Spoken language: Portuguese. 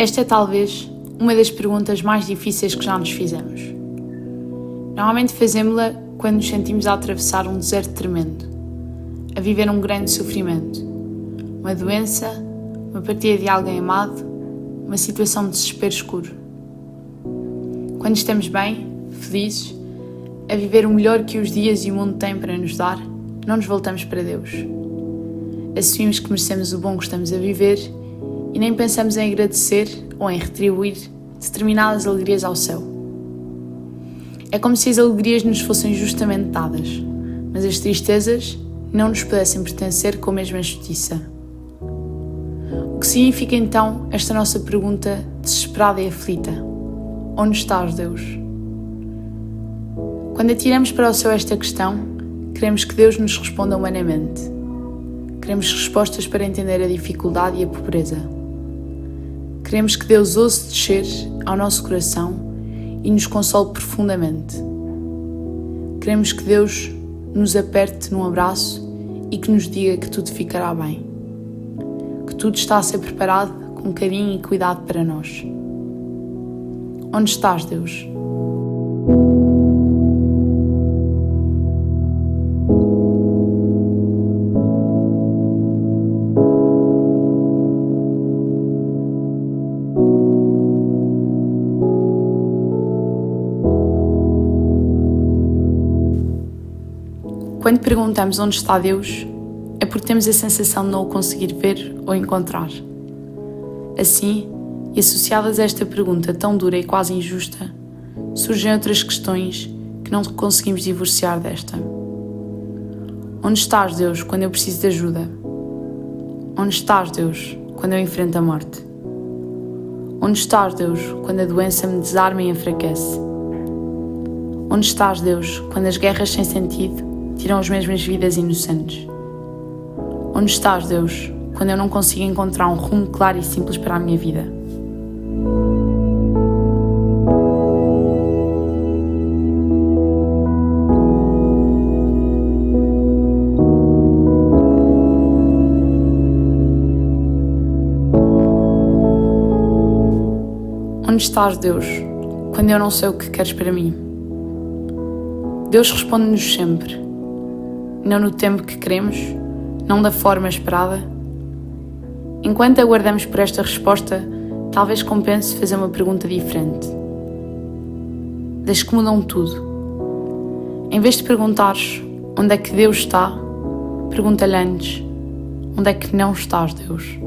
Esta é talvez uma das perguntas mais difíceis que já nos fizemos. Normalmente fazemos-la quando nos sentimos a atravessar um deserto tremendo, a viver um grande sofrimento, uma doença, uma partida de alguém amado, uma situação de desespero escuro. Quando estamos bem, felizes, a viver o melhor que os dias e o mundo têm para nos dar, não nos voltamos para Deus. Assumimos que merecemos o bom que estamos a viver e nem pensamos em agradecer ou em retribuir determinadas alegrias ao céu. É como se as alegrias nos fossem justamente dadas, mas as tristezas não nos pudessem pertencer com a mesma justiça. O que significa então esta nossa pergunta desesperada e aflita? Onde estás, Deus? Quando atiramos para o céu esta questão, queremos que Deus nos responda humanamente. Queremos respostas para entender a dificuldade e a pobreza. Queremos que Deus ouse descer ao nosso coração e nos console profundamente. Queremos que Deus nos aperte num abraço e que nos diga que tudo ficará bem. Que tudo está a ser preparado com carinho e cuidado para nós. Onde estás, Deus? Quando perguntamos onde está Deus, é porque temos a sensação de não o conseguir ver ou encontrar. Assim, e associadas a esta pergunta tão dura e quase injusta, surgem outras questões que não conseguimos divorciar desta. Onde estás, Deus, quando eu preciso de ajuda? Onde estás, Deus, quando eu enfrento a morte? Onde estás, Deus, quando a doença me desarma e enfraquece? Onde estás, Deus, quando as guerras sem sentido tiram as mesmas vidas inocentes. Onde estás, Deus, quando eu não consigo encontrar um rumo claro e simples para a minha vida? Onde estás, Deus, quando eu não sei o que queres para mim? Deus responde-nos sempre não no tempo que queremos, não da forma esperada? Enquanto aguardamos por esta resposta, talvez compense fazer uma pergunta diferente. Das que mudam tudo. Em vez de perguntares onde é que Deus está, pergunta-lhe antes: onde é que não estás, Deus?